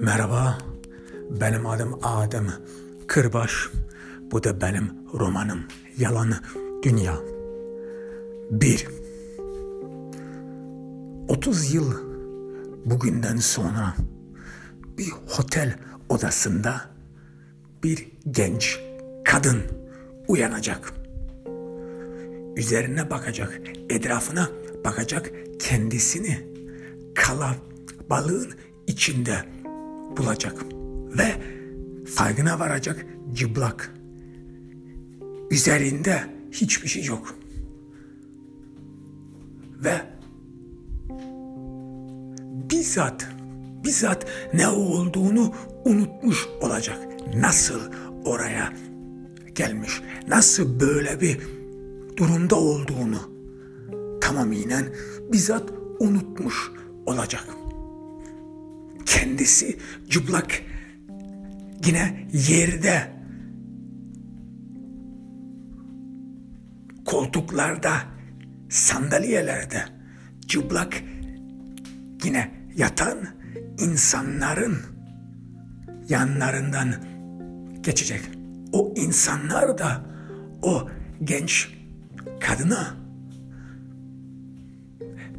Merhaba, benim adım Adem Kırbaş. Bu da benim romanım Yalan Dünya. 1. 30 yıl bugünden sonra bir otel odasında bir genç kadın uyanacak. Üzerine bakacak, etrafına bakacak, kendisini kala balığın içinde bulacak ve farkına varacak cıblak. Üzerinde hiçbir şey yok. Ve bizzat bizzat ne olduğunu unutmuş olacak. Nasıl oraya gelmiş, nasıl böyle bir durumda olduğunu tamamıyla bizzat unutmuş olacak. Kendisi cıplak yine yerde koltuklarda sandalyelerde cıplak yine yatan insanların yanlarından geçecek. O insanlar da o genç kadına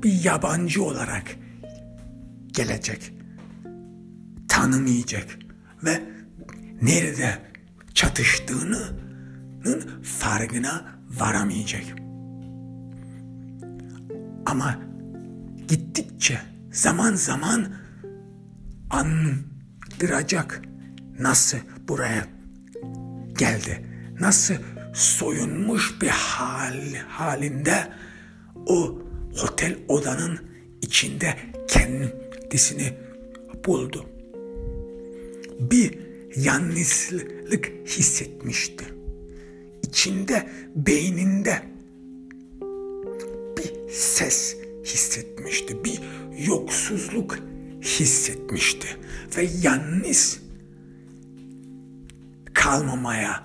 bir yabancı olarak gelecek. Tanımayacak ve nerede çatıştığının farkına varamayacak. Ama gittikçe zaman zaman andıracak nasıl buraya geldi. Nasıl soyunmuş bir hal halinde o otel odanın içinde kendisini buldu. Bir yalnızlık hissetmişti. İçinde, beyninde bir ses hissetmişti. Bir yoksuzluk hissetmişti. Ve yalnız kalmamaya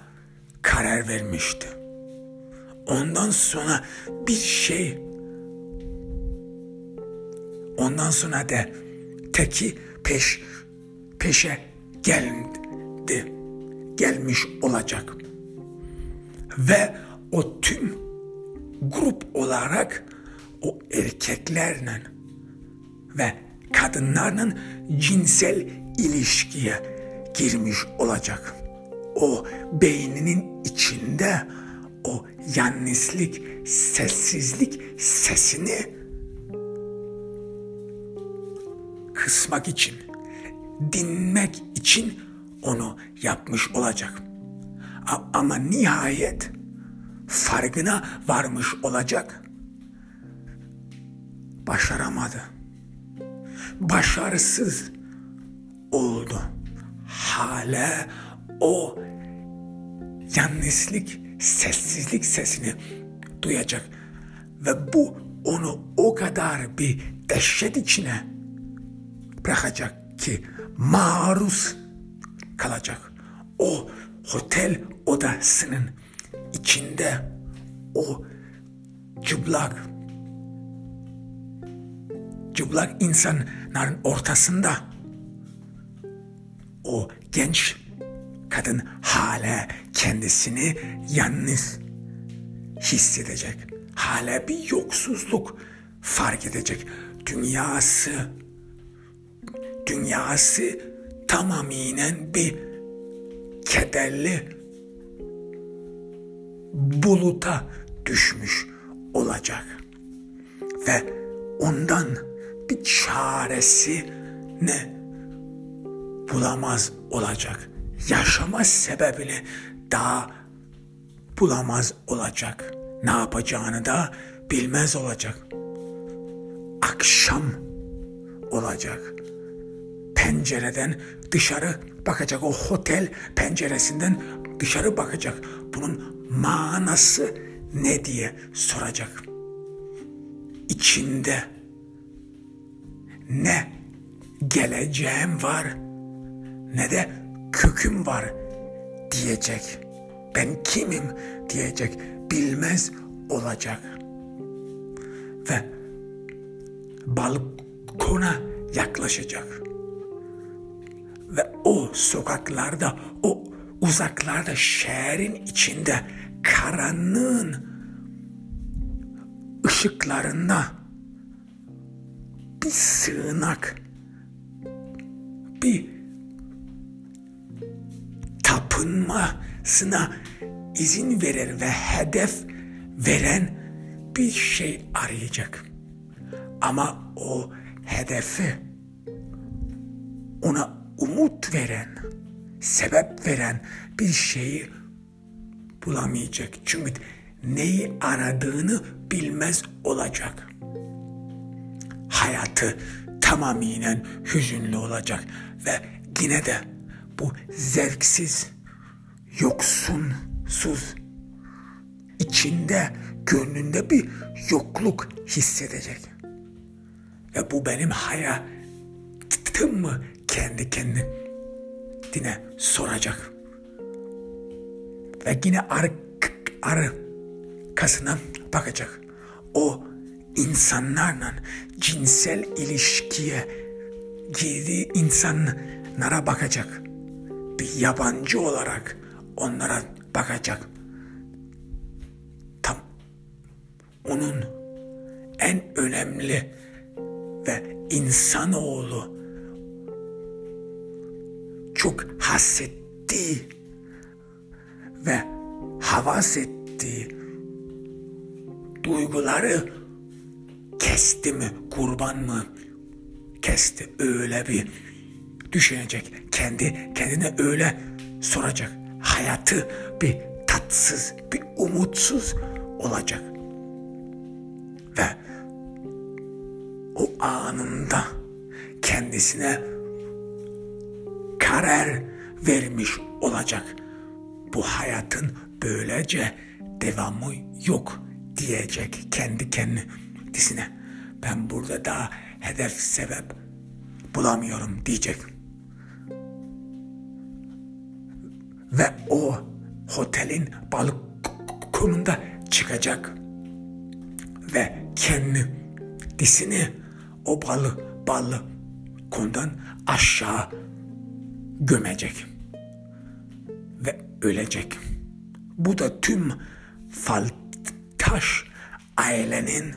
karar vermişti. Ondan sonra bir şey ondan sonra da teki peş peşe geldi. Gelmiş olacak. Ve o tüm grup olarak o erkeklerle ve kadınlarla cinsel ilişkiye girmiş olacak. O beyninin içinde o yalnızlık, sessizlik sesini kısmak için, dinmek için onu yapmış olacak. Ama nihayet farkına varmış olacak. Başaramadı. Başarısız oldu. Hala o yalnızlık, sessizlik sesini duyacak. Ve bu onu o kadar bir dehşet içine bırakacak ki maruz kalacak. O otel odasının içinde o cıblak cıblak insanların ortasında o genç kadın hala kendisini yalnız hissedecek. Hala bir yoksuzluk fark edecek. Dünyası dünyası tamamıyla bir kederli buluta düşmüş olacak. Ve ondan bir çaresi ne bulamaz olacak. Yaşama sebebini daha bulamaz olacak. Ne yapacağını da bilmez olacak. Akşam olacak pencereden dışarı bakacak. O otel penceresinden dışarı bakacak. Bunun manası ne diye soracak. İçinde ne geleceğim var ne de köküm var diyecek. Ben kimim diyecek. Bilmez olacak. Ve balkona yaklaşacak ve o sokaklarda, o uzaklarda, şehrin içinde karanlığın ışıklarında bir sığınak, bir tapınmasına izin verir ve hedef veren bir şey arayacak. Ama o hedefi ona umut veren, sebep veren bir şeyi bulamayacak. Çünkü neyi aradığını bilmez olacak. Hayatı tamamıyla hüzünlü olacak ve yine de bu zevksiz, yoksunsuz, içinde, gönlünde bir yokluk hissedecek. Ve bu benim hayatım mı kendi kendine soracak. Ve yine ar arkasına bakacak. O insanlarla cinsel ilişkiye girdiği insanlara bakacak. Bir yabancı olarak onlara bakacak. Tam onun en önemli ve insanoğlu çok hassettiği ve havas ettiği duyguları kesti mi, kurban mı kesti öyle bir düşünecek. Kendi kendine öyle soracak. Hayatı bir tatsız, bir umutsuz olacak. Ve o anında kendisine karar vermiş olacak. Bu hayatın böylece devamı yok diyecek kendi kendisine. Ben burada daha hedef sebep bulamıyorum diyecek. Ve o otelin balkonunda çıkacak ve kendisini o balı balı kondan aşağı gömecek ve ölecek. Bu da tüm Faltaş ailenin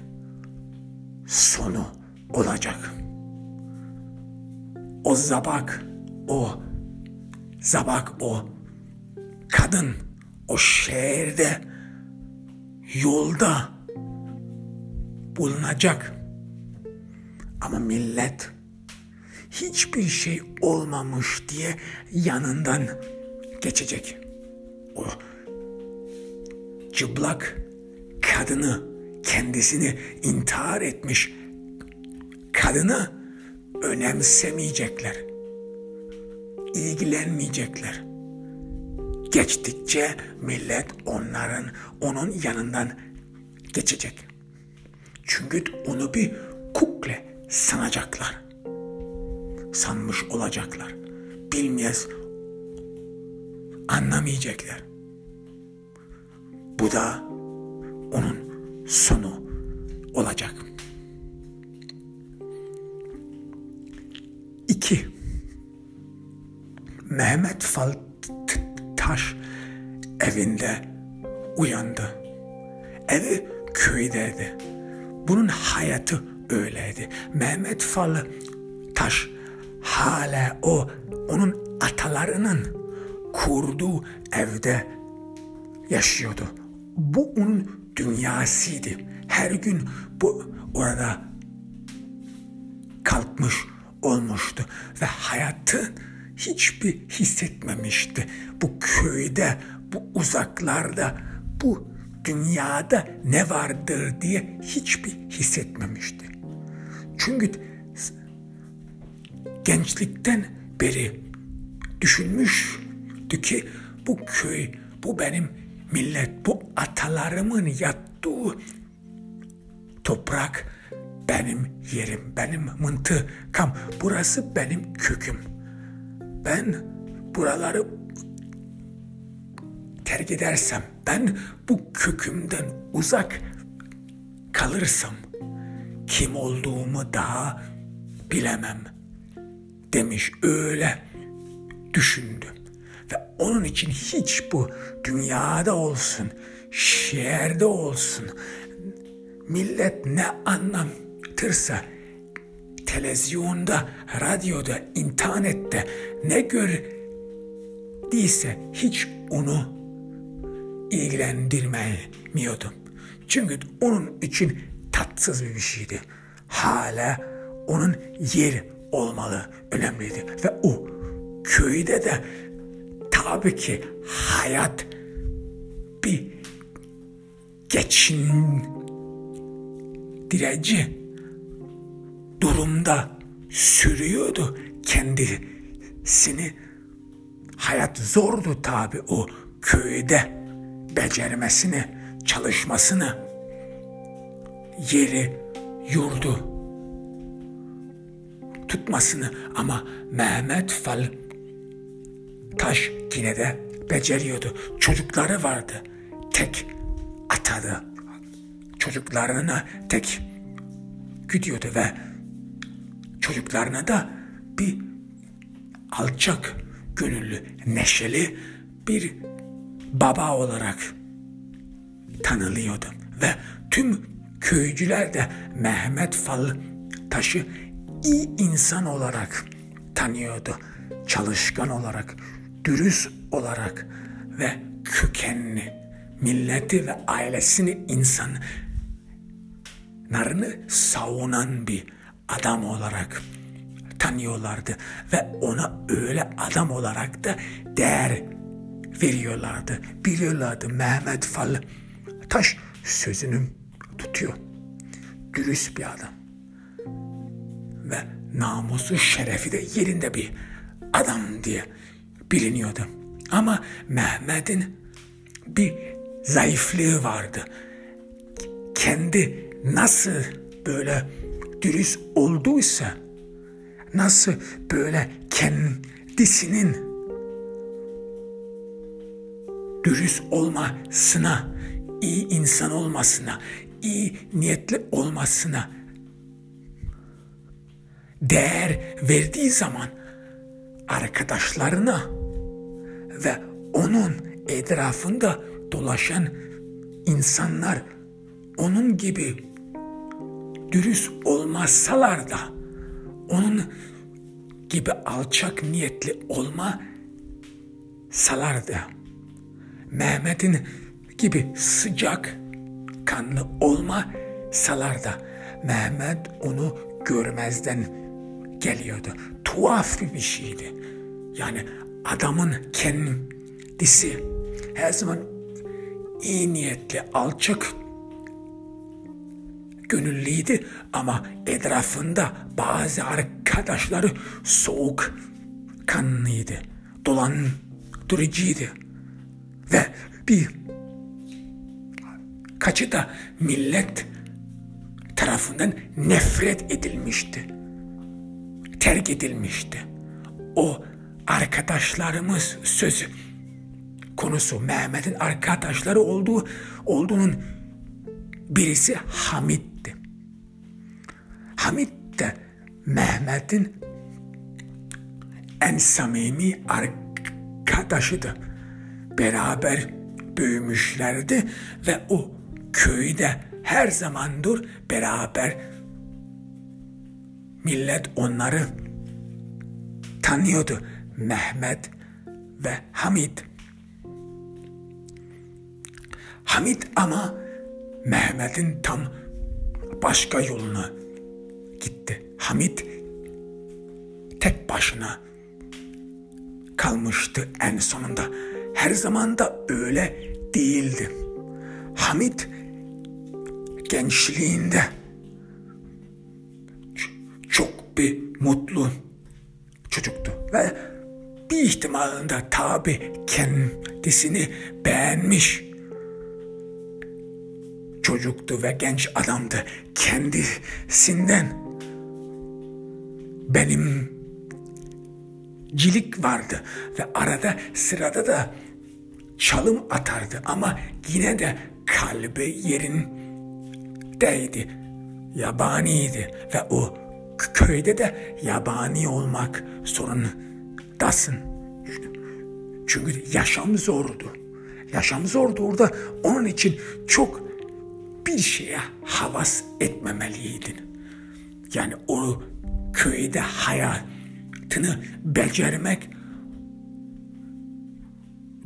sonu olacak. O zabak, o zabak, o kadın o şehirde yolda bulunacak. Ama millet hiçbir şey olmamış diye yanından geçecek. O çıplak kadını kendisini intihar etmiş kadını önemsemeyecekler. ilgilenmeyecekler. Geçtikçe millet onların onun yanından geçecek. Çünkü onu bir kukle sanacaklar sanmış olacaklar. Bilmeyez, anlamayacaklar. Bu da onun sonu olacak. İki, Mehmet Faltaş evinde uyandı. Evi köydeydi. Bunun hayatı öyleydi. Mehmet Faltaş hala o onun atalarının kurduğu evde yaşıyordu. Bu onun dünyasıydı. Her gün bu orada kalkmış olmuştu ve hayatı hiçbir hissetmemişti. Bu köyde, bu uzaklarda, bu dünyada ne vardır diye hiçbir hissetmemişti. Çünkü gençlikten beri düşünmüştü ki bu köy, bu benim millet, bu atalarımın yattığı toprak benim yerim, benim mıntıkam, burası benim köküm. Ben buraları terk edersem, ben bu kökümden uzak kalırsam kim olduğumu daha bilemem.'' Demiş öyle düşündü. Ve onun için hiç bu dünyada olsun, şehirde olsun, millet ne anlatırsa televizyonda, radyoda, internette ne gördüyse hiç onu ilgilendirmiyordum. Çünkü onun için tatsız bir şeydi. Hala onun yer olmalı önemliydi. Ve o köyde de tabii ki hayat bir geçin direci durumda sürüyordu kendisini. Hayat zordu tabi o köyde becermesini, çalışmasını, yeri, yurdu tutmasını ama Mehmet Fal Taş yine de beceriyordu. Çocukları vardı. Tek atadı. Çocuklarına tek gidiyordu ve çocuklarına da bir alçak gönüllü, neşeli bir baba olarak tanılıyordu. Ve tüm köycüler de Mehmet Fal Taş'ı iyi insan olarak tanıyordu. Çalışkan olarak, dürüst olarak ve kökenli, milleti ve ailesini insanlarını savunan bir adam olarak tanıyorlardı ve ona öyle adam olarak da değer veriyorlardı. Biliyorlardı Mehmet Fal Taş sözünü tutuyor. Dürüst bir adam. Ve namusu şerefi de yerinde bir adam diye biliniyordu. Ama Mehmet'in bir zayıflığı vardı. Kendi nasıl böyle dürüst olduysa, nasıl böyle kendisinin dürüst olmasına, iyi insan olmasına, iyi niyetli olmasına değer verdiği zaman arkadaşlarına ve onun etrafında dolaşan insanlar onun gibi dürüst olmazsalar da onun gibi alçak niyetli olma salar da Mehmet'in gibi sıcak kanlı olma salar da Mehmet onu görmezden geliyordu. Tuhaf bir şeydi. Yani adamın kendisi her zaman iyi niyetli, alçak gönüllüydü ama etrafında bazı arkadaşları soğuk kanlıydı, dolandırıcıydı ve bir kaçı da millet tarafından nefret edilmişti. Terk edilmişti. O arkadaşlarımız sözü konusu Mehmet'in arkadaşları olduğu olduğunun birisi Hamit'ti. Hamit de Mehmet'in en samimi arkadaşıydı. Beraber büyümüşlerdi ve o köyde her zamandır beraber millet onları tanıyordu. Mehmet ve Hamid. Hamid ama Mehmet'in tam başka yoluna gitti. Hamid tek başına kalmıştı en sonunda. Her zaman da öyle değildi. Hamid gençliğinde bir mutlu çocuktu ve bir ihtimalinde tabi kendisini beğenmiş çocuktu ve genç adamdı. Kendisinden benim cilik vardı ve arada sırada da çalım atardı ama yine de kalbi yerindeydi. Yabaniydi ve o köyde de yabani olmak sorundasın. Çünkü yaşam zordu. Yaşam zordu orada. Onun için çok bir şeye havas etmemeliydin. Yani o köyde hayatını becermek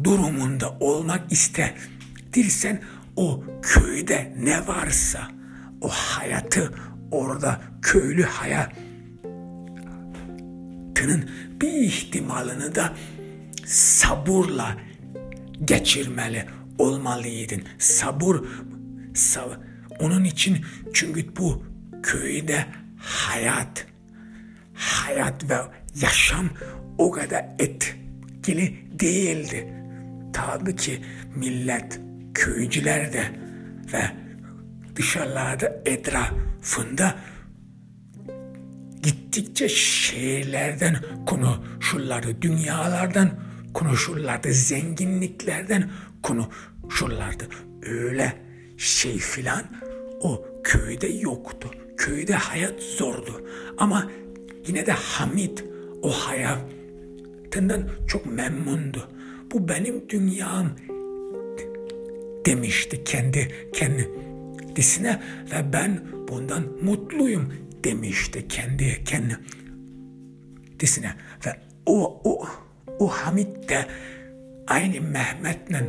durumunda olmak istedirsen o köyde ne varsa o hayatı orada köylü hayatının bir ihtimalini de sabırla geçirmeli olmalıydın. Sabır, sab onun için çünkü bu köyde hayat, hayat ve yaşam o kadar etkili değildi. Tabii ki millet, köycüler de ve dışarılarda etrafında gittikçe şehirlerden konuşurlardı, dünyalardan konuşurlardı, zenginliklerden konuşurlardı. Öyle şey filan o köyde yoktu. Köyde hayat zordu. Ama yine de Hamid o hayatından çok memnundu. Bu benim dünyam demişti kendi kendisine ve ben bundan mutluyum demişti kendi kendisine ve o o o Hamid de aynı Mehmet'le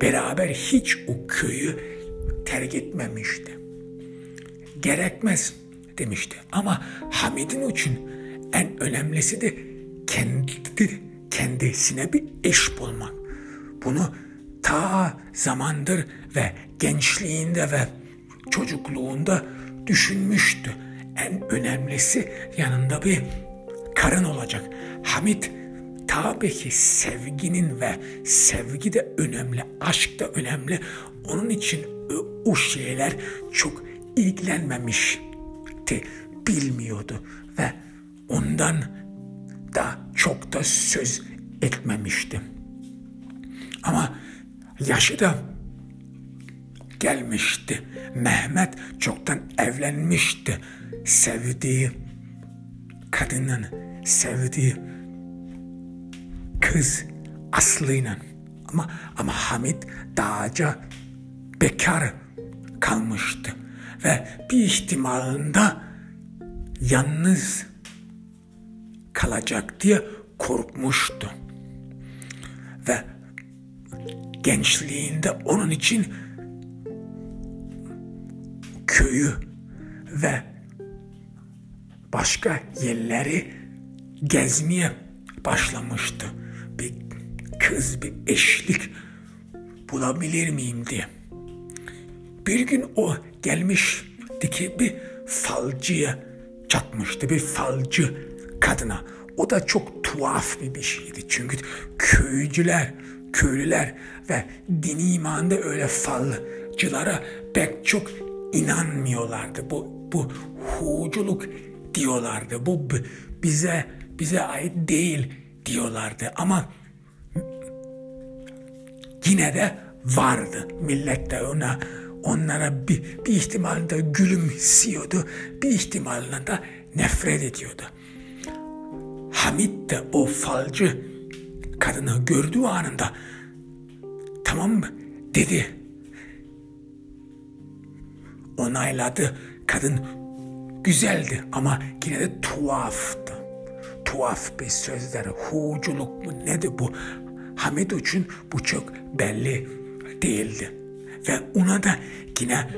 beraber hiç o köyü terk etmemişti. Gerekmez demişti ama Hamid'in için en önemlisi de kendi, kendisine bir eş bulmak. Bunu ta zamandır ve gençliğinde ve çocukluğunda düşünmüştü. En önemlisi yanında bir karın olacak. Hamit tabii ki sevginin ve sevgi de önemli, aşk da önemli. Onun için o şeyler çok ilgilenmemişti, bilmiyordu ve ondan da çok da söz etmemişti. Ama yaşı da gelmişti. Mehmet çoktan evlenmişti. Sevdiği kadının sevdiği kız Aslı'yla. Ama, ama Hamit dağca bekar kalmıştı. Ve bir ihtimalinde yalnız kalacak diye korkmuştu. Ve gençliğinde onun için köyü ve başka yerleri gezmeye başlamıştı. Bir kız, bir eşlik bulabilir miyim diye. Bir gün o gelmişti ki bir falcıya çatmıştı. Bir falcı kadına. O da çok tuhaf bir şeydi. Çünkü köycüler, köylüler ve dini imanda öyle falcılara pek çok inanmıyorlardı. Bu bu huculuk diyorlardı. Bu bize bize ait değil diyorlardı. Ama yine de vardı. Millet de ona onlara bir, bir ihtimalinde gülümsüyordu. Bir ihtimalinde nefret ediyordu. Hamit de o falcı kadını gördüğü anında tamam mı dedi. Onayladı. Kadın güzeldi ama yine de tuhaftı. Tuhaf bir sözler, huculuk mu nedir bu? Hamid için bu çok belli değildi. Ve ona da yine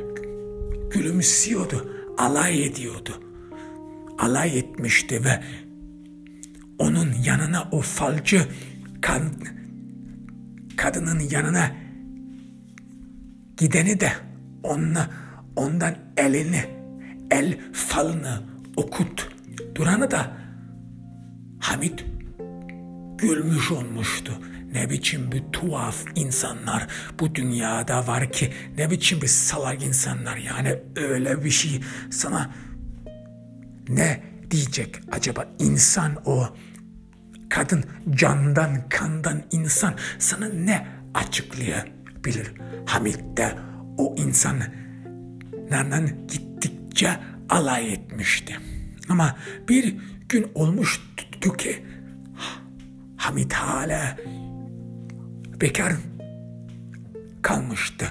gülümsüyordu, alay ediyordu. Alay etmişti ve onun yanına o falcı kad, kadının yanına gideni de onunla, ondan elini, el falını okut duranı da Hamit gülmüş olmuştu. Ne biçim bir tuhaf insanlar bu dünyada var ki ne biçim bir salak insanlar yani öyle bir şey sana ne diyecek acaba insan o kadın candan kandan insan sana ne açıklayabilir? Hamit de o insanlardan gittikçe alay etmişti. Ama bir gün olmuştu ki Hamit hala bekar kalmıştı.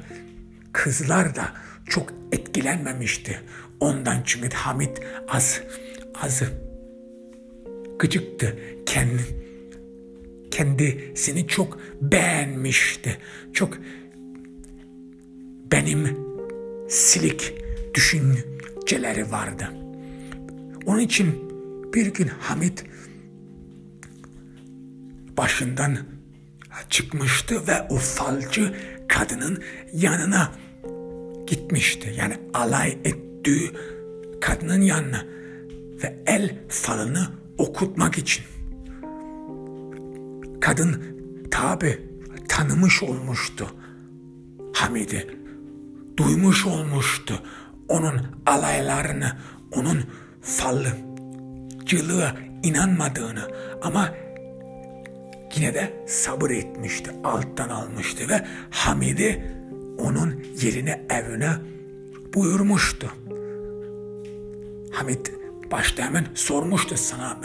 Kızlar da çok etkilenmemişti. Ondan çünkü Hamit az az gıcıktı. Kendi, kendisini çok beğenmişti. Çok benim silik düşünceleri vardı. Onun için bir gün Hamit başından çıkmıştı ve o kadının yanına gitmişti. Yani alay ettiği kadının yanına ve el falını okutmak için. Kadın tabi tanımış olmuştu Hamid'i. Duymuş olmuştu onun alaylarını, onun falcılığa inanmadığını ama yine de sabır etmişti, alttan almıştı ve Hamid'i onun yerine evine buyurmuştu. Hamid başta hemen sormuştu sana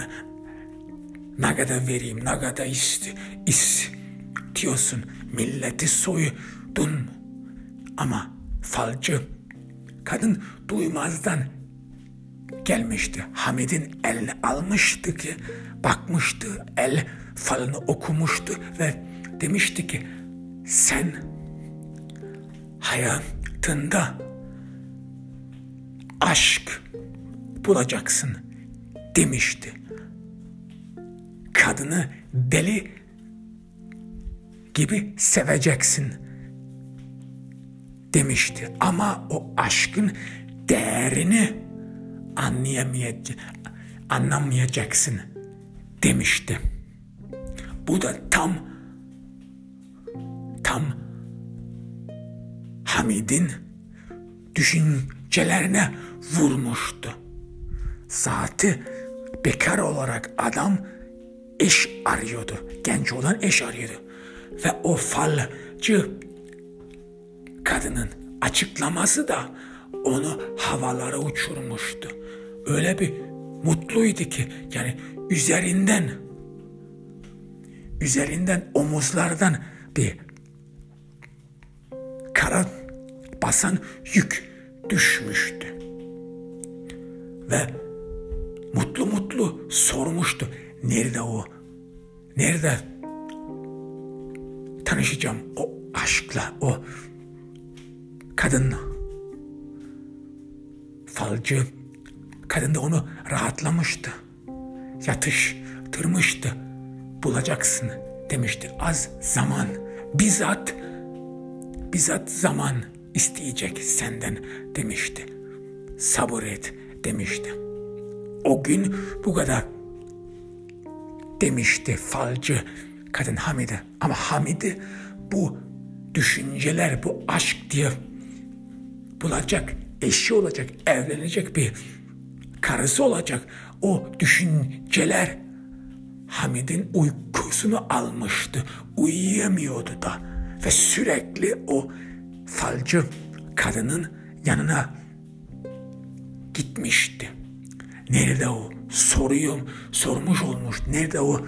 ne kadar vereyim, ne kadar isti, istiyorsun, milleti soydun ama falcı kadın duymazdan gelmişti. Hamid'in elini almıştı ki bakmıştı el falını okumuştu ve demişti ki sen hayatında aşk bulacaksın demişti. Kadını deli gibi seveceksin demişti. Ama o aşkın değerini anlamayacaksın demişti. Bu da tam tam Hamid'in düşüncelerine vurmuştu. Zaten bekar olarak adam eş arıyordu. Genç olan eş arıyordu. Ve o falcı kadının açıklaması da onu havalara uçurmuştu. Öyle bir mutluydu ki yani üzerinden üzerinden omuzlardan bir kara basan yük düşmüştü. Ve mutlu mutlu sormuştu. Nerede o? Nerede tanışacağım o aşkla, o kadınla? Falcı kadın da onu rahatlamıştı. Yatıştırmıştı. Bulacaksın demişti. Az zaman, bizzat, bizzat zaman isteyecek senden demişti. Sabır et demişti. O gün bu kadar demişti falcı kadın Hamide. Ama Hamide bu düşünceler, bu aşk diye bulacak, eşi olacak, evlenecek bir karısı olacak. O düşünceler Hamid'in uykusunu almıştı. Uyuyamıyordu da ve sürekli o falcı kadının yanına gitmişti. Nerede o? Soruyorum, sormuş olmuş. Nerede o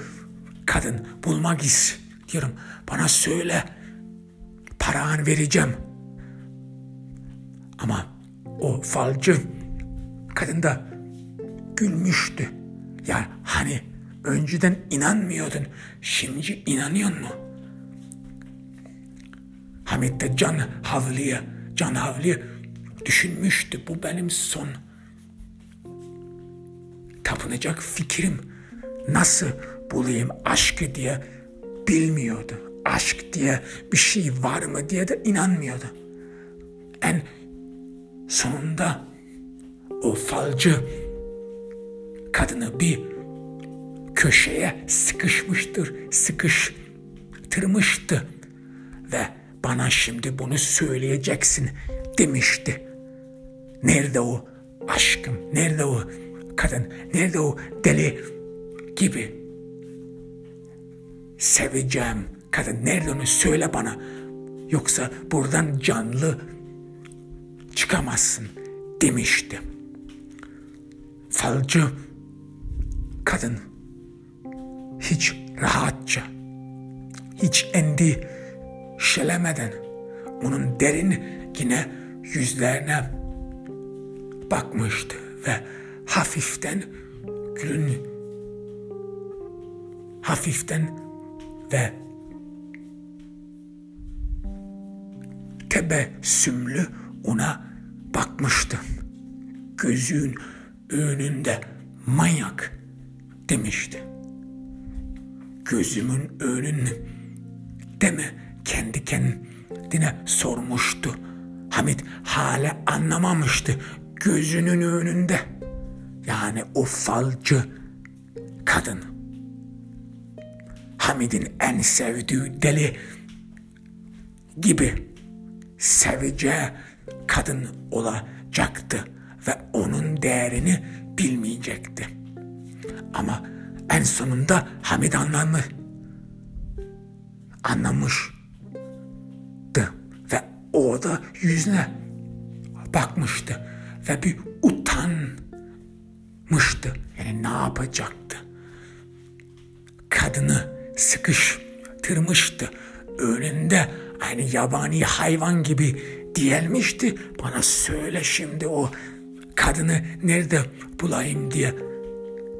kadın? Bulmak istiyorum. Bana söyle. Paranı vereceğim. O falcı kadın da gülmüştü. Ya hani önceden inanmıyordun. Şimdi inanıyor mu? Hamit de can havliye, can havliye düşünmüştü. Bu benim son tapınacak fikrim. Nasıl bulayım aşkı diye bilmiyordu. Aşk diye bir şey var mı diye de inanmıyordu. En sonunda o falcı kadını bir köşeye sıkışmıştır, sıkıştırmıştı ve bana şimdi bunu söyleyeceksin demişti. Nerede o aşkım, nerede o kadın, nerede o deli gibi seveceğim kadın, nerede onu söyle bana. Yoksa buradan canlı çıkamazsın demişti. Falcı kadın hiç rahatça, hiç endişelemeden onun derin yine yüzlerine bakmıştı ve hafiften gülün hafiften ve tebessümlü ona bakmıştı. Gözün önünde manyak demişti. Gözümün önünde mi kendi kendine sormuştu. Hamit hala anlamamıştı gözünün önünde. Yani o falcı kadın. Hamid'in en sevdiği deli gibi seveceği kadın olacaktı ve onun değerini bilmeyecekti. Ama en sonunda Hamid anlamı anlamıştı ve o da yüzüne bakmıştı ve bir utanmıştı. Yani ne yapacaktı? Kadını sıkıştırmıştı. Önünde aynı yabani hayvan gibi diyelmişti. Bana söyle şimdi o kadını nerede bulayım diye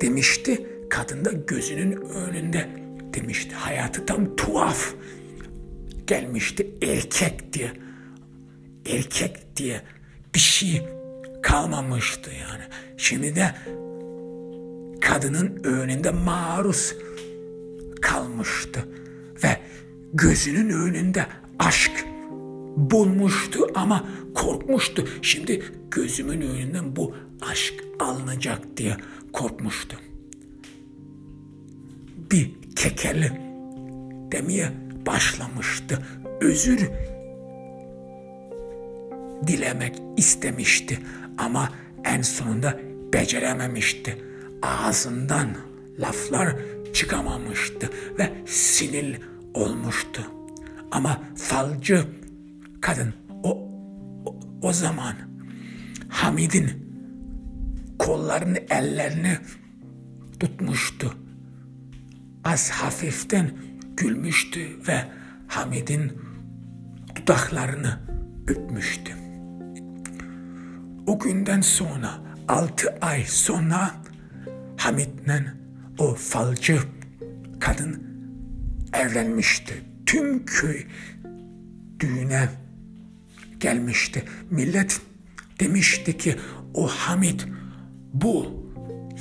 demişti. Kadın da gözünün önünde demişti. Hayatı tam tuhaf gelmişti erkek diye. Erkek diye bir şey kalmamıştı yani. Şimdi de kadının önünde maruz kalmıştı ve gözünün önünde aşk bulmuştu ama korkmuştu. Şimdi gözümün önünden bu aşk alınacak diye korkmuştu. Bir kekeli demeye başlamıştı. Özür dilemek istemişti ama en sonunda becerememişti. Ağzından laflar çıkamamıştı ve sinir olmuştu. Ama falcı kadın o, o, o zaman Hamid'in kollarını ellerini tutmuştu. Az hafiften gülmüştü ve Hamid'in dudaklarını öpmüştü. O günden sonra altı ay sonra Hamit'le o falcı kadın evlenmişti. Tüm köy düğüne gelmişti. Millet demişti ki o Hamit bu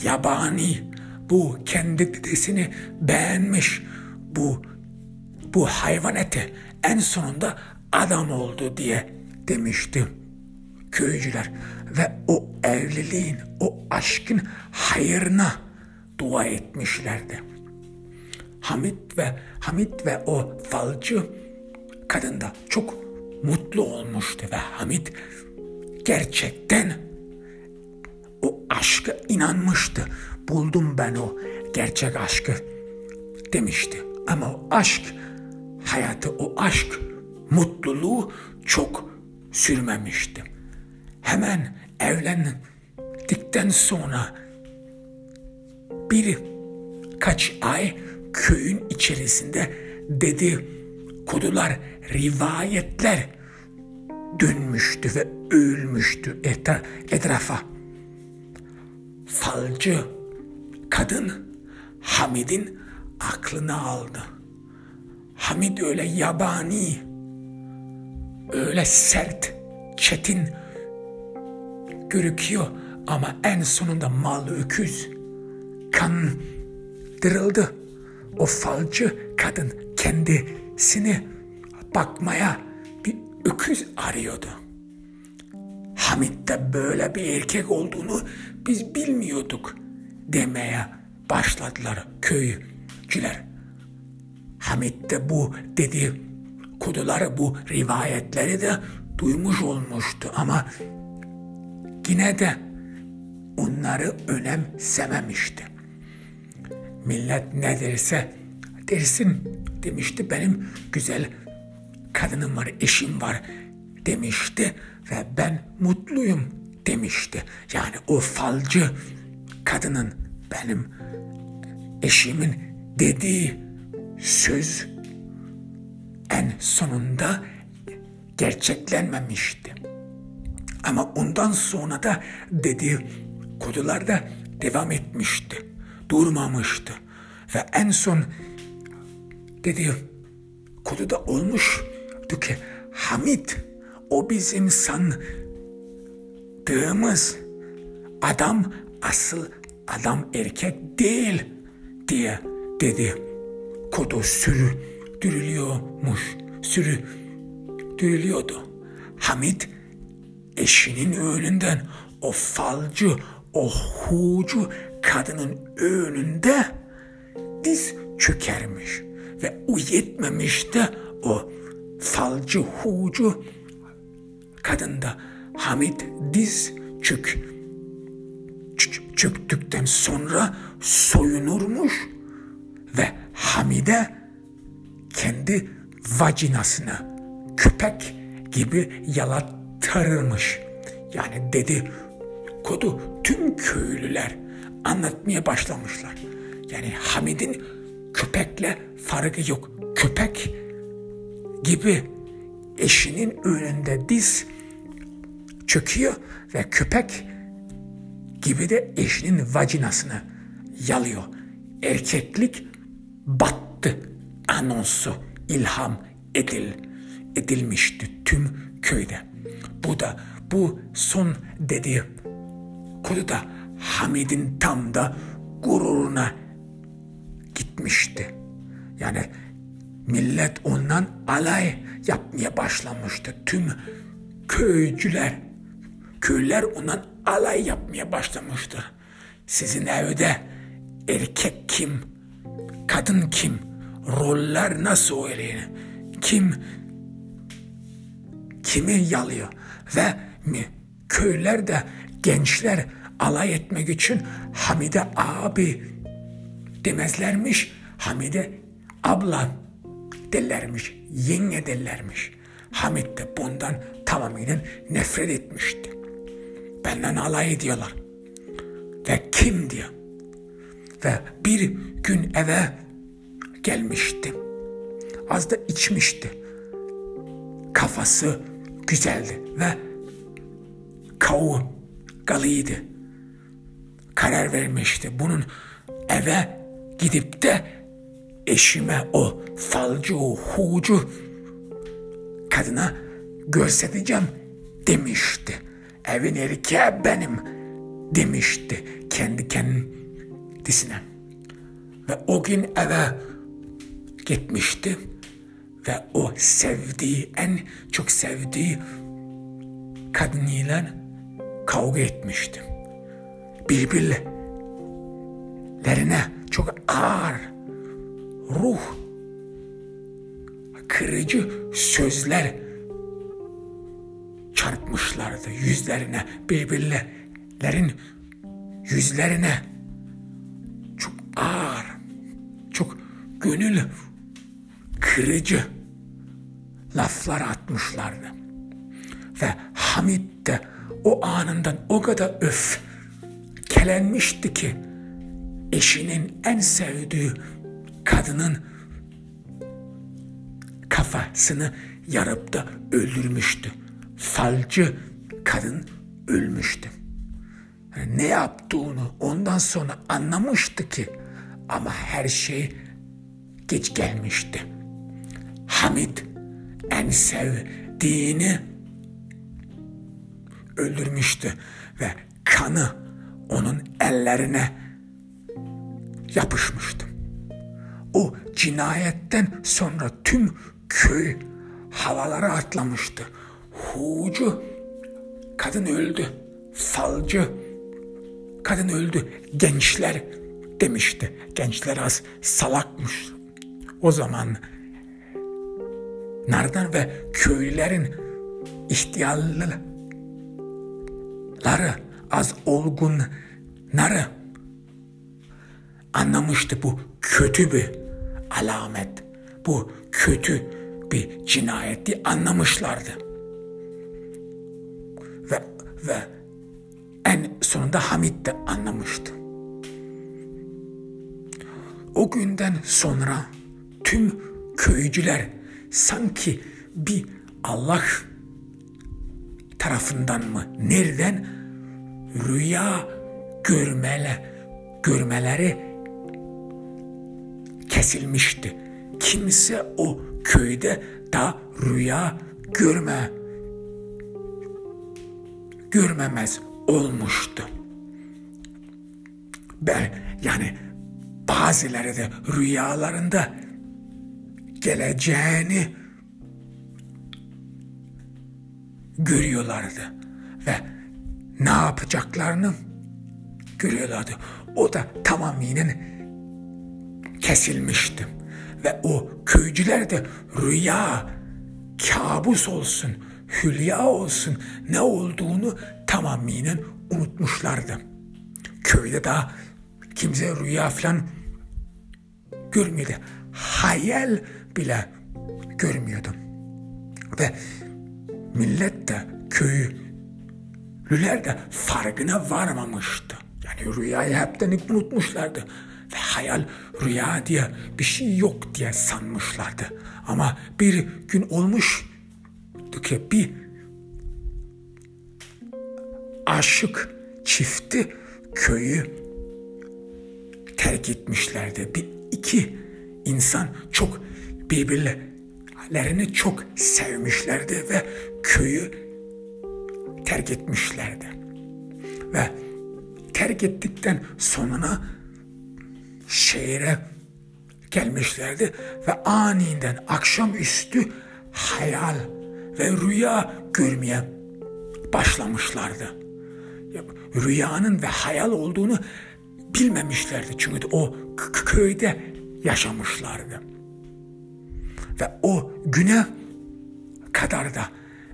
yabani bu kendi dedesini beğenmiş bu bu hayvan eti en sonunda adam oldu diye demişti köycüler ve o evliliğin, o aşkın hayırına dua etmişlerdi. Hamit ve Hamit ve o falcı kadın da çok mutlu olmuştu ve Hamit gerçekten o aşka inanmıştı. Buldum ben o gerçek aşkı demişti. Ama o aşk hayatı, o aşk mutluluğu çok sürmemişti hemen evlendikten sonra bir kaç ay köyün içerisinde dedi kodular, rivayetler dönmüştü ve ölmüştü etra etrafa. Falcı kadın Hamid'in aklını aldı. Hamid öyle yabani, öyle sert, çetin görüküyor ama en sonunda mal öküz kandırıldı. O falcı kadın kendisini bakmaya bir öküz arıyordu. Hamit de böyle bir erkek olduğunu biz bilmiyorduk demeye başladılar köycüler. Hamit de bu dedi kuduları bu rivayetleri de duymuş olmuştu ama yine de onları önemsememişti. Millet ne derse dersin demişti benim güzel kadınım var, eşim var demişti ve ben mutluyum demişti. Yani o falcı kadının benim eşimin dediği söz en sonunda gerçeklenmemişti. Ama ondan sonra da dedi kodular da devam etmişti. Durmamıştı. Ve en son dedi kodu da olmuştu ki Hamit o bizim sandığımız adam asıl adam erkek değil diye dedi. Kodu sürüdürülüyormuş. Sürüdürülüyordu. Hamit eşinin önünden o falcı, o hucu kadının önünde diz çökermiş. Ve o yetmemiş o falcı, hucu kadında Hamit diz çök çöktükten sonra soyunurmuş ve Hamide kendi vajinasını köpek gibi yalatırmış. Yani dedi kodu tüm köylüler anlatmaya başlamışlar. Yani Hamid'in köpekle farkı yok. Köpek gibi eşinin önünde diz çöküyor ve köpek gibi de eşinin vajinasını yalıyor. Erkeklik battı anonsu ilham edil, edilmişti tüm köyde. Bu da bu son dediği kodu da Hamid'in tam da gururuna gitmişti. Yani millet ondan alay yapmaya başlamıştı. Tüm köycüler, köyler ondan alay yapmaya başlamıştı. Sizin evde erkek kim, kadın kim, roller nasıl oynayın, kim kimi yalıyor ve mi köyler de gençler alay etmek için Hamide abi demezlermiş. Hamide abla derlermiş, yenge derlermiş. Hamid de bundan tamamen nefret etmişti. Benden alay ediyorlar. Ve kim diyor. Ve bir gün eve gelmişti. Az da içmişti. Kafası güzeldi ve kavu galıydı. Karar vermişti. Bunun eve gidip de eşime o falcı, o hucu kadına göstereceğim demişti. Evin erkeği benim demişti kendi kendisine. Ve o gün eve gitmişti ve o sevdiği, en çok sevdiği kadınıyla kavga etmişti. Birbirlerine çok ağır, ruh kırıcı sözler çarpmışlardı yüzlerine, birbirlerin yüzlerine. Çok ağır, çok gönül kırıcı laflar atmışlardı. Ve Hamid de o anından o kadar öf kelenmişti ki eşinin en sevdiği kadının kafasını yarıp da öldürmüştü. Falcı kadın ölmüştü. Yani ne yaptığını ondan sonra anlamıştı ki ama her şey geç gelmişti. Hamid en sevdiğini öldürmüştü ve kanı onun ellerine yapışmıştı. O cinayetten sonra tüm köy havalara atlamıştı. Hucu kadın öldü. Falcı kadın öldü. Gençler demişti. Gençler az salakmış. O zaman nereden ve köylülerin ihtiyarları az olgunları anlamıştı bu kötü bir alamet. Bu kötü bir cinayetti anlamışlardı. Ve, ve en sonunda Hamid de anlamıştı. O günden sonra tüm köycüler sanki bir Allah tarafından mı? Nereden? Rüya görmele, görmeleri kesilmişti. Kimse o köyde da rüya görme görmemez olmuştu. Ben yani bazıları da rüyalarında geleceğini görüyorlardı ve ne yapacaklarını görüyorlardı. O da tamamen kesilmişti ve o köycüler de rüya kabus olsun, hülya olsun ne olduğunu tamamen unutmuşlardı. Köyde daha kimse rüya falan görmüyordu. Hayal bile görmüyordum. Ve millet de köylüler de farkına varmamıştı. Yani rüyayı hepten unutmuşlardı. Ve hayal rüya diye bir şey yok diye sanmışlardı. Ama bir gün olmuş ki bir aşık çifti köyü terk etmişlerdi. Bir iki insan çok birbirlerini çok sevmişlerdi ve köyü terk etmişlerdi. Ve terk ettikten sonra şehire gelmişlerdi ve aniden akşamüstü hayal ve rüya görmeye başlamışlardı. Rüyanın ve hayal olduğunu bilmemişlerdi çünkü o köyde yaşamışlardı. Ve o güne kadar da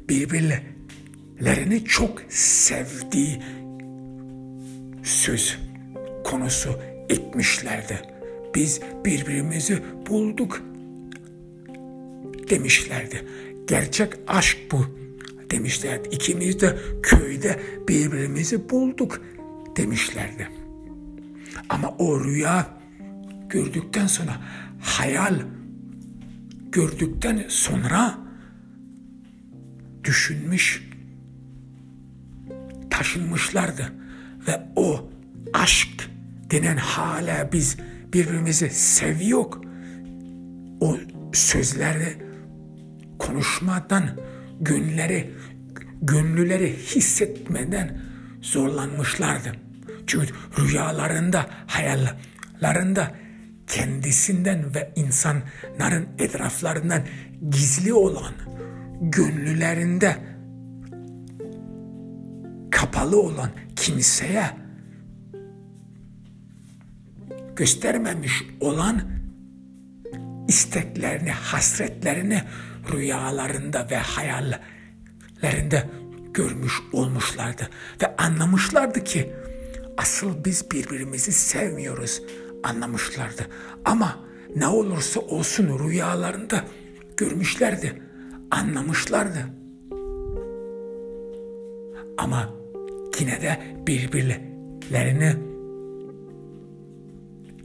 birbirlerini çok sevdiği söz konusu etmişlerdi. Biz birbirimizi bulduk demişlerdi. Gerçek aşk bu demişlerdi. İkimiz de köyde birbirimizi bulduk demişlerdi. Ama o rüya gördükten sonra hayal gördükten sonra düşünmüş taşınmışlardı ve o aşk denen hala biz birbirimizi seviyor o sözleri konuşmadan gönülleri gönlüleri hissetmeden zorlanmışlardı. Çünkü rüyalarında, hayallerinde kendisinden ve insanların etraflarından gizli olan gönlülerinde kapalı olan kimseye göstermemiş olan isteklerini, hasretlerini rüyalarında ve hayallerinde görmüş olmuşlardı ve anlamışlardı ki asıl biz birbirimizi sevmiyoruz anlamışlardı. Ama ne olursa olsun rüyalarında görmüşlerdi, anlamışlardı. Ama yine de birbirlerini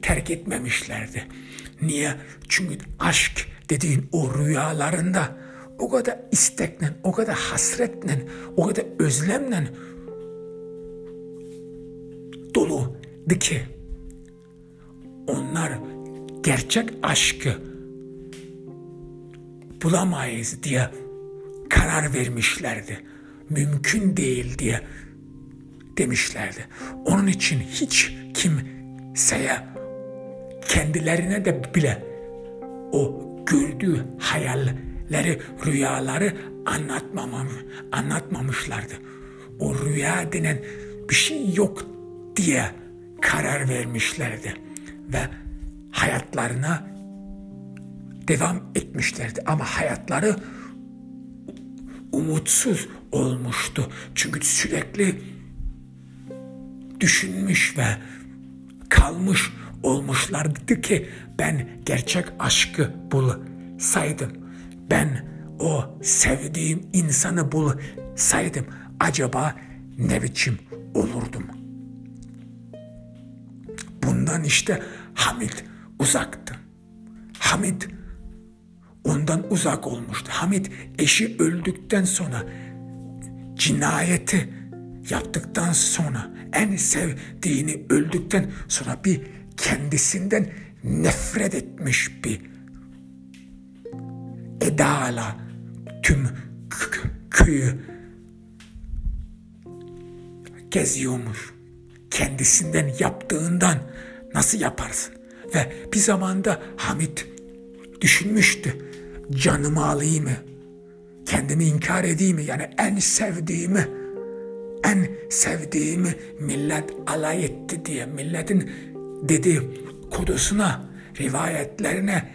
terk etmemişlerdi. Niye? Çünkü aşk dediğin o rüyalarında o kadar istekle, o kadar hasretle, o kadar özlemle dolu ki onlar gerçek aşkı bulamayız diye karar vermişlerdi. Mümkün değil diye demişlerdi. Onun için hiç kimseye kendilerine de bile o gördüğü hayalleri, rüyaları anlatmamam, anlatmamışlardı. O rüya denen bir şey yok diye karar vermişlerdi ve hayatlarına devam etmişlerdi ama hayatları umutsuz olmuştu. Çünkü sürekli düşünmüş ve kalmış olmuşlardı ki ben gerçek aşkı bulsaydım, ben o sevdiğim insanı bulsaydım acaba ne biçim olurdum? Bundan işte Hamid uzaktı. Hamid ondan uzak olmuştu. Hamit eşi öldükten sonra cinayeti yaptıktan sonra en sevdiğini öldükten sonra bir kendisinden nefret etmiş bir edala tüm köyü geziyormuş. Kendisinden yaptığından nasıl yaparsın? Ve bir zamanda Hamit düşünmüştü. Canımı alayım mı? Kendimi inkar edeyim mi? Yani en sevdiğimi, en sevdiğimi millet alay etti diye milletin dediği kodusuna, rivayetlerine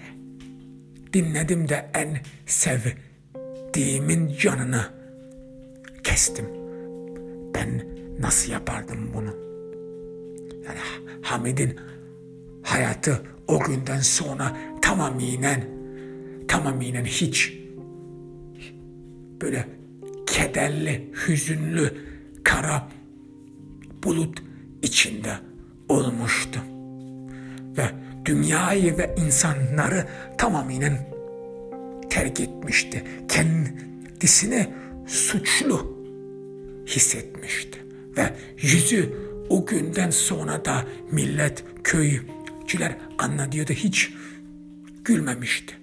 dinledim de en sevdiğimin canını kestim. Ben nasıl yapardım bunu? Yani Hamid'in hayatı o günden sonra tamaminen tamaminen hiç böyle kederli, hüzünlü, kara bulut içinde olmuştu. Ve dünyayı ve insanları tamaminen terk etmişti. Kendisini suçlu hissetmişti. Ve yüzü o günden sonra da millet, köycüler anlatıyordu hiç gülmemişti.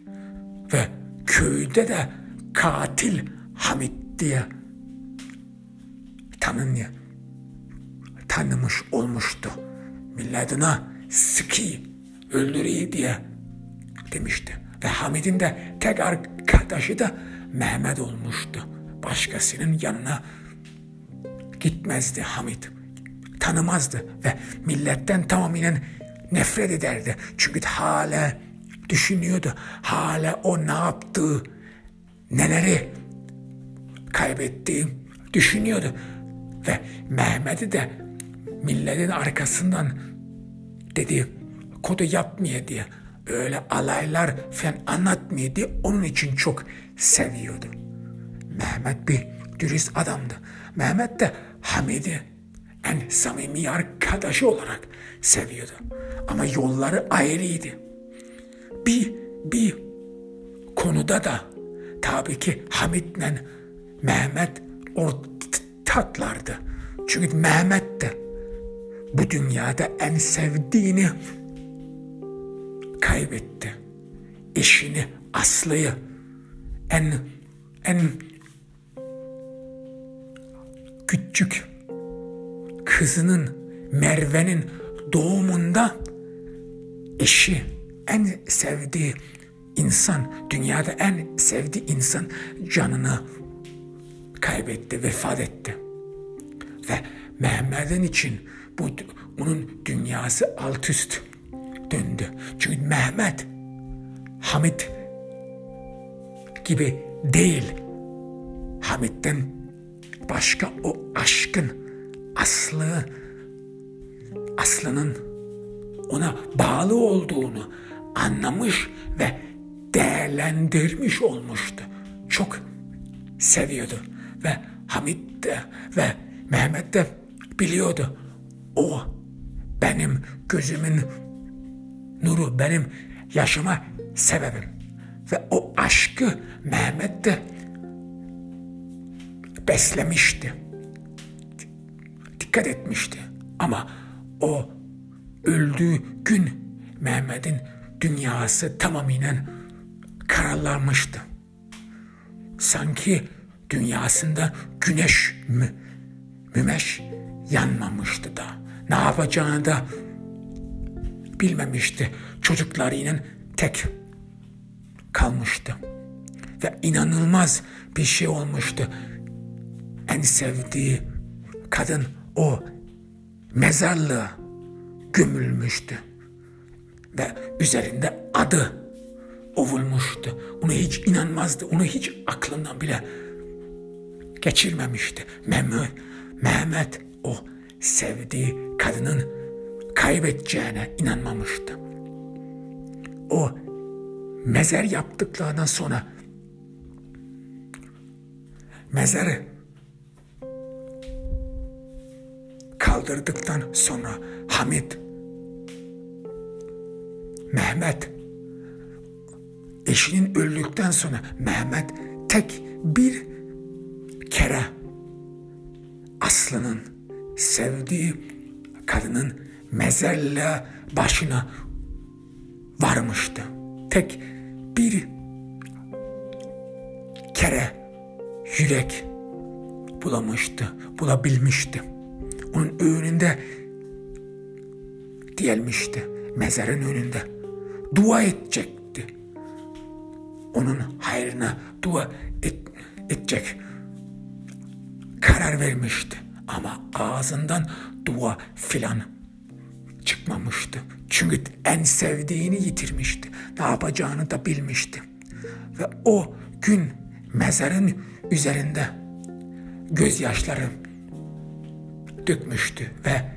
Ve köyde de katil Hamit diye tanınıyor. Tanımış olmuştu. Milletine sıkı öldürüyor diye demişti. Ve Hamid'in de tek arkadaşı da Mehmet olmuştu. Başkasının yanına gitmezdi Hamid. Tanımazdı ve milletten tamamen nefret ederdi. Çünkü hala düşünüyordu. Hala o ne yaptığı, neleri kaybettiği düşünüyordu. Ve Mehmet'i de milletin arkasından dedi kodu yapmıyor diye öyle alaylar falan anlatmıyor diye onun için çok seviyordu. Mehmet bir dürüst adamdı. Mehmet de Hamid'i en samimi arkadaşı olarak seviyordu. Ama yolları ayrıydı. Bir, bir konuda da tabii ki Hamid'le Mehmet ortaklardı. Çünkü Mehmet de bu dünyada en sevdiğini kaybetti. Eşini, Aslı'yı, en en küçük kızının Merve'nin doğumunda eşi en sevdiği insan, dünyada en sevdiği insan canını kaybetti, vefat etti. Ve Mehmet'in için bu onun dünyası alt üst döndü. Çünkü Mehmet Hamit gibi değil. Hamit'ten başka o aşkın aslı aslının ona bağlı olduğunu anlamış ve değerlendirmiş olmuştu. Çok seviyordu ve Hamit de ve Mehmet de biliyordu. O benim gözümün nuru, benim yaşama sebebim. Ve o aşkı Mehmet de beslemişti. Dikkat etmişti. Ama o öldüğü gün Mehmet'in dünyası tamamıyla kararlanmıştı. Sanki dünyasında güneş mü, mümeş yanmamıştı da. Ne yapacağını da bilmemişti. Çocuklarıyla tek kalmıştı. Ve inanılmaz bir şey olmuştu. En sevdiği kadın o mezarlığa gömülmüştü. Ve üzerinde adı ovulmuştu. Ona hiç inanmazdı. Onu hiç aklından bile geçirmemişti. Mehmet, Mehmet o sevdiği kadının kaybedeceğine inanmamıştı. O mezar yaptıklarından sonra mezarı kaldırdıktan sonra Hamid Mehmet eşinin öldükten sonra Mehmet tek bir kere Aslı'nın sevdiği kadının mezarlığa başına varmıştı. Tek bir kere yürek bulamıştı, bulabilmişti. Onun önünde diyelmişti, mezarın önünde. Dua edecekti. Onun hayrına dua et, edecek karar vermişti. Ama ağzından dua filan çıkmamıştı. Çünkü en sevdiğini yitirmişti. Ne yapacağını da bilmişti. Ve o gün mezarın üzerinde gözyaşları dökmüştü ve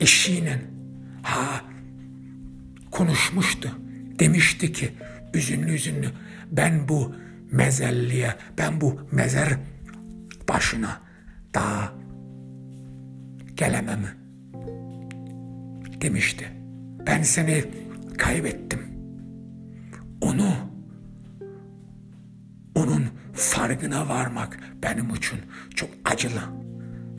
eşiyle ha konuşmuştu. Demişti ki üzünlü üzünlü ben bu mezelliye, ben bu mezar başına daha gelemem demişti. Ben seni kaybettim. Onu onun farkına varmak benim için çok acılı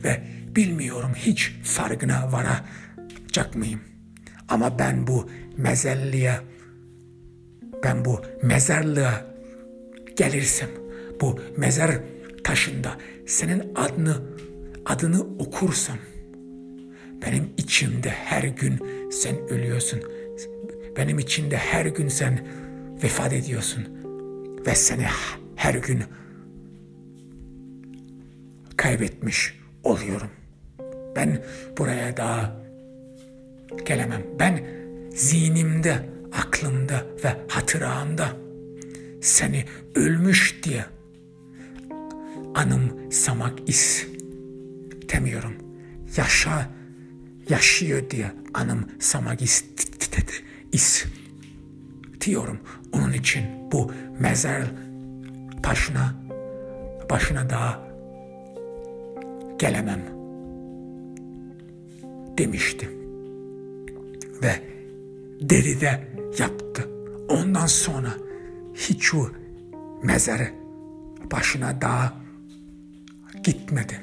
ve bilmiyorum hiç farkına varacak mıyım? Ama ben bu mezelliğe ben bu mezarlığa gelirsem bu mezar taşında senin adını adını okursam benim içimde her gün sen ölüyorsun. Benim içimde her gün sen vefat ediyorsun. Ve seni her gün kaybetmiş oluyorum. Ben buraya daha gelemem. Ben zihnimde, aklımda ve hatıramda seni ölmüş diye anımsamak istemiyorum. Yaşa, yaşıyor diye anımsamak istiyorum. Onun için bu mezar başına, başına daha gelemem demişti. Ve deride yaptı. Ondan sonra hiç o mezarı başına daha gitmedi.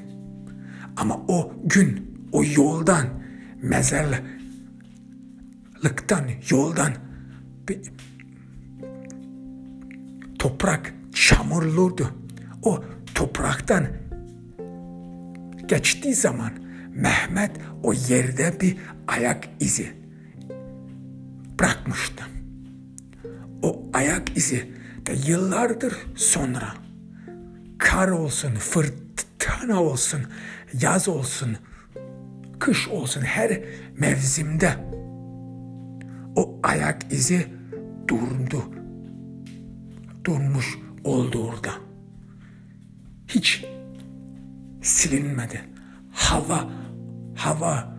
Ama o gün o yoldan mezarlıktan yoldan toprak çamurluydu. O topraktan geçtiği zaman Mehmet o yerde bir ayak izi bırakmıştı. O ayak izi de yıllardır sonra kar olsun, fırtına olsun, yaz olsun, kış olsun her mevsimde o ayak izi durdu. Durmuş oldu orada. Hiç silinmedi. Hava, hava,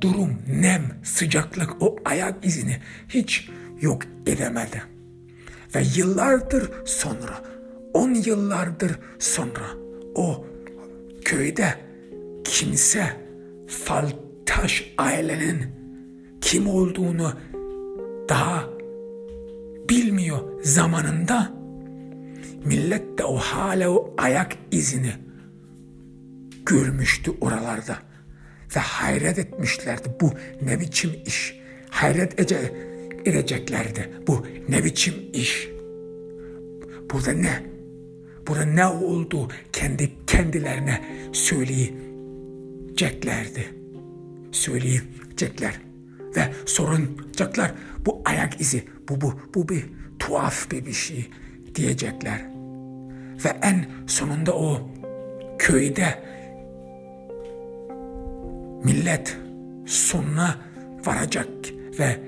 durum, nem, sıcaklık o ayak izini hiç yok edemedi. Ve yıllardır sonra, on yıllardır sonra o köyde kimse Faltaş ailenin kim olduğunu daha bilmiyor zamanında. Millet de o hala o ayak izini görmüştü oralarda ve hayret etmişlerdi. Bu ne biçim iş? Hayret ece, edeceklerdi. Bu ne biçim iş? Burada ne? Burada ne oldu? Kendi kendilerine söyleyeceklerdi söyleyecekler ve sorunacaklar bu ayak izi bu bu bu bir tuhaf bir bir şey diyecekler. Ve en sonunda o köyde millet sonuna varacak ve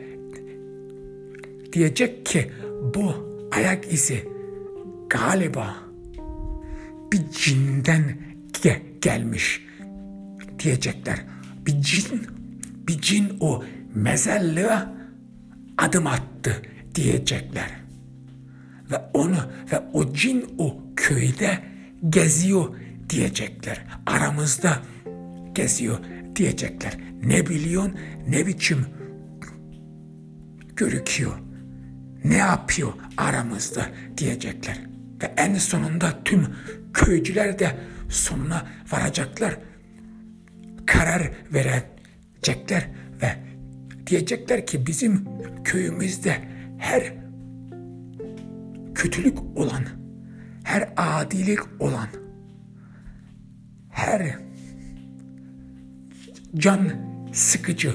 diyecek ki bu ayak izi galiba bir cinden ge gelmiş diyecekler. Bir cin, bir cin o mezarlığa adım attı diyecekler. Ve onu ve o cin o köyde geziyor diyecekler. Aramızda geziyor diyecekler. Ne biliyorsun ne biçim görüküyor ne yapıyor aramızda diyecekler. Ve en sonunda tüm köycüler de sonuna varacaklar. Karar verecekler ve diyecekler ki bizim köyümüzde her kötülük olan, her adilik olan, her can sıkıcı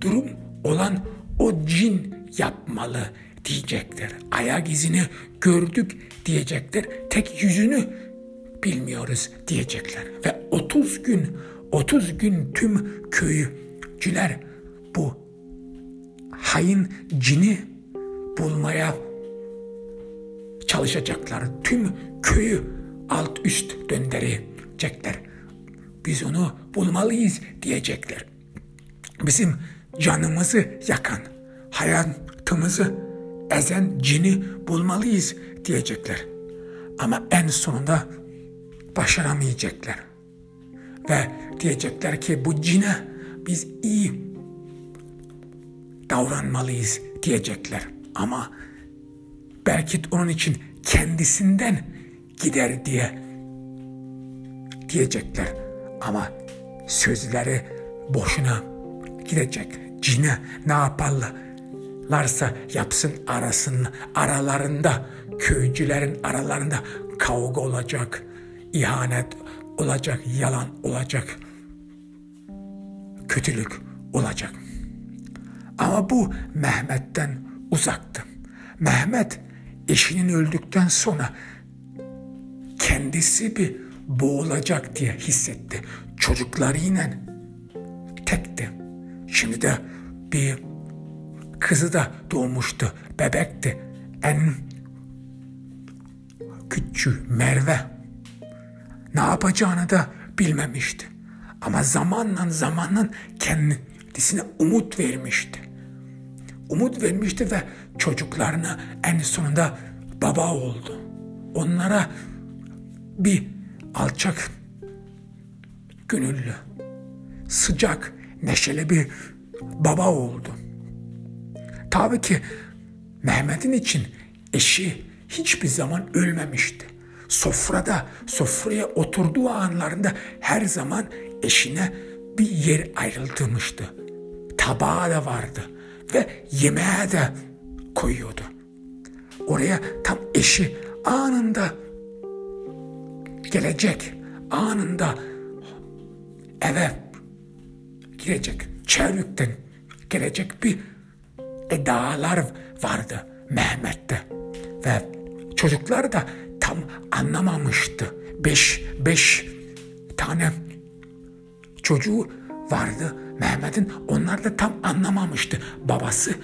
durum olan o cin yapmalı diyecekler. Ayak izini gördük diyecekler. Tek yüzünü bilmiyoruz diyecekler. Ve 30 gün 30 gün tüm köycüler bu hain cini bulmaya çalışacaklar. Tüm köyü alt üst döndürecekler. Biz onu bulmalıyız diyecekler. Bizim canımızı yakan, hayatımızı ezen cini bulmalıyız diyecekler. Ama en sonunda başaramayacaklar. Ve diyecekler ki bu cine biz iyi davranmalıyız diyecekler. Ama belki onun için kendisinden gider diye diyecekler. Ama sözleri boşuna gidecek. Cine ne yaparlarsa yapsın arasın aralarında köycülerin aralarında kavga olacak, ihanet olacak, yalan olacak, kötülük olacak. Ama bu Mehmet'ten uzaktı. Mehmet eşinin öldükten sonra kendisi bir boğulacak diye hissetti. Çocuklarıyla tekti. Şimdi de bir kızı da doğmuştu. Bebekti. En küçük Merve ne yapacağını da bilmemişti. Ama zamanla zamanla kendisine umut vermişti. Umut vermişti ve çocuklarına en sonunda baba oldu. Onlara bir alçak gönüllü, sıcak, neşeli bir baba oldu. Tabii ki Mehmet'in için eşi hiçbir zaman ölmemişti. Sofrada, sofraya oturduğu anlarında her zaman eşine bir yer ayrıltılmıştı. Tabağı da vardı ve yemeğe de koyuyordu. Oraya tam eşi anında gelecek, anında eve girecek, çevrükten gelecek bir edalar vardı Mehmet'te. Ve çocuklar da tam anlamamıştı. Beş, beş tane çocuğu vardı Mehmet'in. Onlar da tam anlamamıştı. Babası,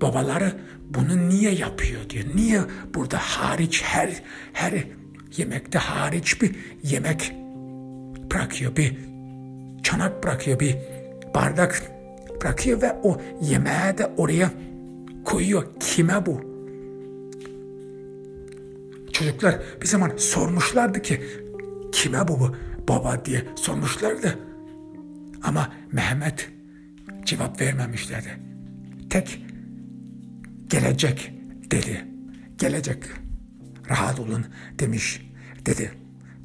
babaları bunu niye yapıyor diyor. Niye burada hariç her her yemekte hariç bir yemek bırakıyor. Bir çanak bırakıyor. Bir bardak bırakıyor ve o yemeği de oraya koyuyor. Kime bu? Çocuklar bir zaman sormuşlardı ki kime bu baba diye sormuşlardı. Ama Mehmet cevap vermemişlerdi. Tek gelecek dedi. Gelecek. Rahat olun demiş dedi.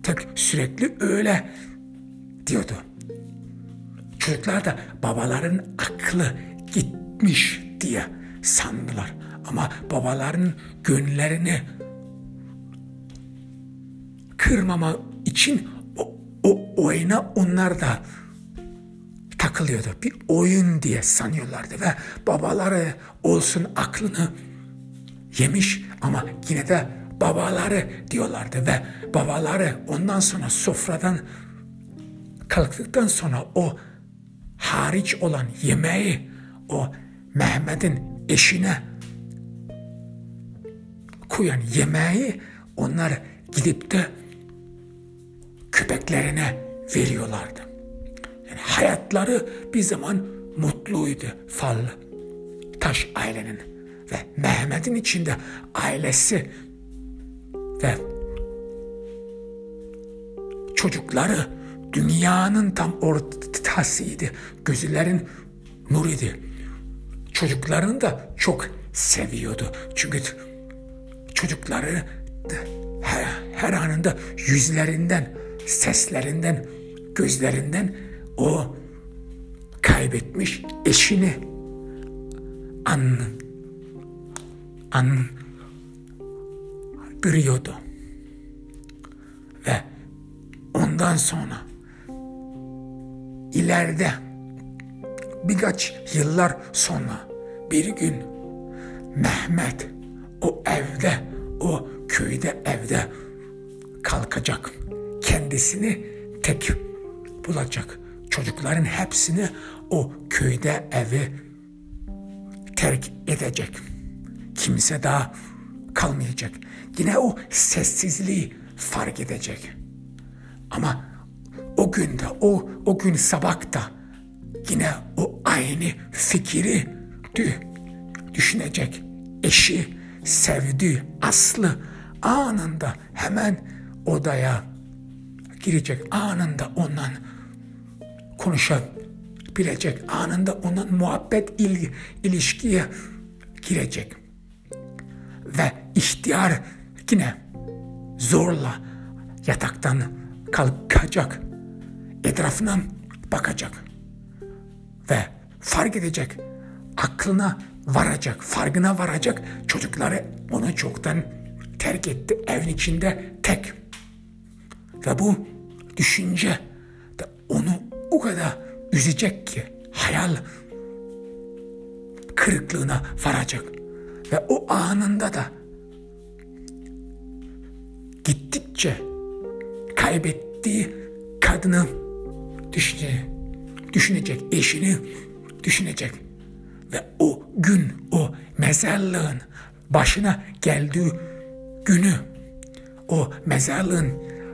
Tek sürekli öyle diyordu. Çocuklar da babaların aklı gitmiş diye sandılar. Ama babaların gönüllerini kırmama için o, o oyuna onlar da takılıyordu. Bir oyun diye sanıyorlardı ve babaları olsun aklını yemiş ama yine de babaları diyorlardı ve babaları ondan sonra sofradan kalktıktan sonra o hariç olan yemeği o Mehmet'in eşine koyan yemeği onlar gidip de köpeklerine veriyorlardı. Yani hayatları bir zaman mutluydu Fallı Taş ailenin ve Mehmet'in içinde ailesi ve çocukları dünyanın tam ortasıydı. Gözlerin nur idi. Çocukların da çok seviyordu. Çünkü çocukları her, her anında yüzlerinden, seslerinden, gözlerinden o kaybetmiş eşini an an görüyordu. Ve ondan sonra ileride birkaç yıllar sonra bir gün Mehmet o evde, o köyde evde kalkacak. Kendisini tek bulacak. Çocukların hepsini o köyde evi terk edecek. Kimse daha kalmayacak. Yine o sessizliği fark edecek. Ama o günde, o, o gün sabahta yine o aynı fikri düşünecek. Eşi, sevdiği Aslı anında hemen odaya girecek. Anında ondan konuşabilecek. Anında ondan muhabbet il, ilişkiye girecek. Ve ihtiyar yine zorla yataktan kalkacak. Etrafına bakacak. Ve fark edecek. Aklına varacak, farkına varacak. Çocukları onu çoktan terk etti. Evin içinde tek. Ve bu düşünce de onu o kadar üzecek ki hayal kırıklığına varacak. Ve o anında da gittikçe kaybettiği kadını düşünecek, düşünecek, eşini düşünecek. Ve o gün, o mezarlığın başına geldiği günü, o mezarlığın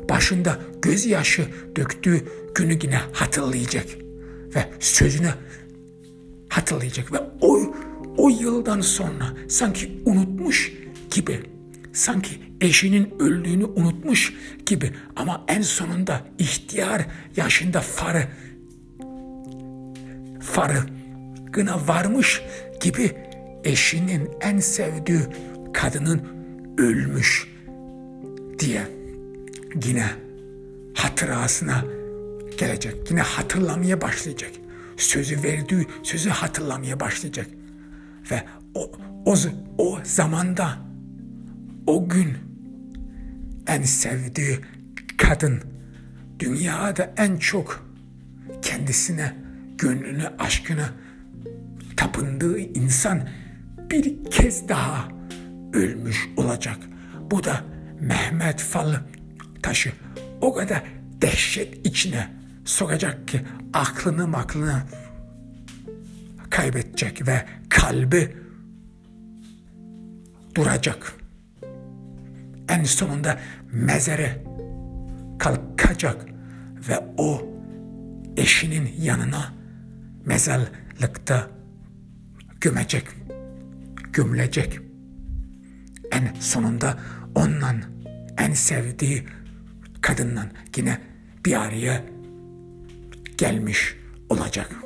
başında gözyaşı döktüğü günü yine hatırlayacak. Ve sözünü hatırlayacak. Ve o, o yıldan sonra sanki unutmuş gibi, sanki eşinin öldüğünü unutmuş gibi ama en sonunda ihtiyar yaşında farı farı gına varmış gibi eşinin en sevdiği kadının ölmüş diye yine hatırasına gelecek. Yine hatırlamaya başlayacak. Sözü verdiği sözü hatırlamaya başlayacak. Ve o, o, o zamanda o gün en sevdiği kadın dünyada en çok kendisine gönlünü aşkını tapındığı insan bir kez daha ölmüş olacak. Bu da Mehmet Fal taşı o kadar dehşet içine sokacak ki aklını maklını kaybedecek ve kalbi duracak. En sonunda mezere kalkacak ve o eşinin yanına mezarlıkta gömecek, gömülecek. En sonunda ondan en sevdiği kadından yine bir araya gelmiş olacak.